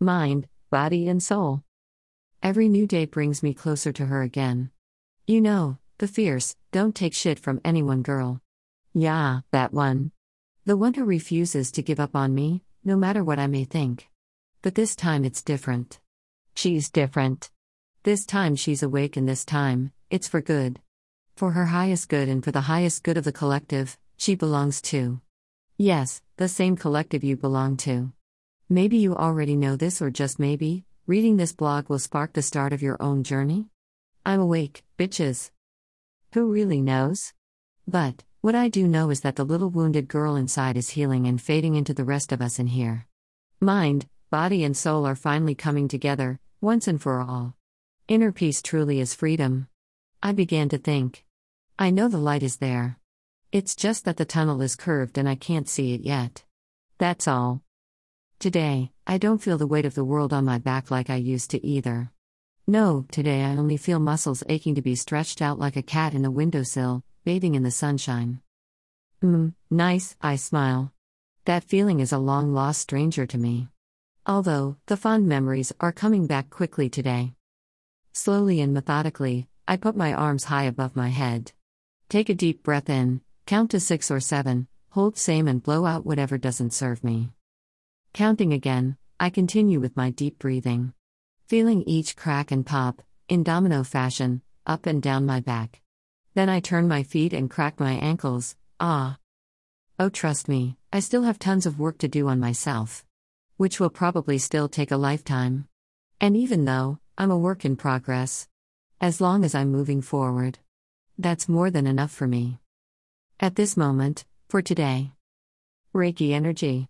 mind, body, and soul. Every new day brings me closer to her again. You know, the fierce, don't take shit from anyone girl. Yeah, that one. The one who refuses to give up on me, no matter what I may think. But this time it's different. She's different. This time she's awake, and this time, it's for good. For her highest good and for the highest good of the collective, she belongs to. Yes, the same collective you belong to. Maybe you already know this, or just maybe, reading this blog will spark the start of your own journey? I'm awake, bitches. Who really knows? But, what I do know is that the little wounded girl inside is healing and fading into the rest of us in here. Mind, body, and soul are finally coming together, once and for all. Inner peace truly is freedom. I began to think. I know the light is there. It's just that the tunnel is curved and I can't see it yet. That's all. Today, I don't feel the weight of the world on my back like I used to either. No, today I only feel muscles aching to be stretched out like a cat in the windowsill, bathing in the sunshine. Hmm, nice, I smile. That feeling is a long lost stranger to me. Although, the fond memories are coming back quickly today. Slowly and methodically, I put my arms high above my head. Take a deep breath in, count to six or seven, hold same and blow out whatever doesn't serve me. Counting again, I continue with my deep breathing feeling each crack and pop, in domino fashion, up and down my back. Then I turn my feet and crack my ankles, ah. Oh, trust me, I still have tons of work to do on myself. Which will probably still take a lifetime. And even though, I'm a work in progress. As long as I'm moving forward. That's more than enough for me. At this moment, for today. Reiki energy.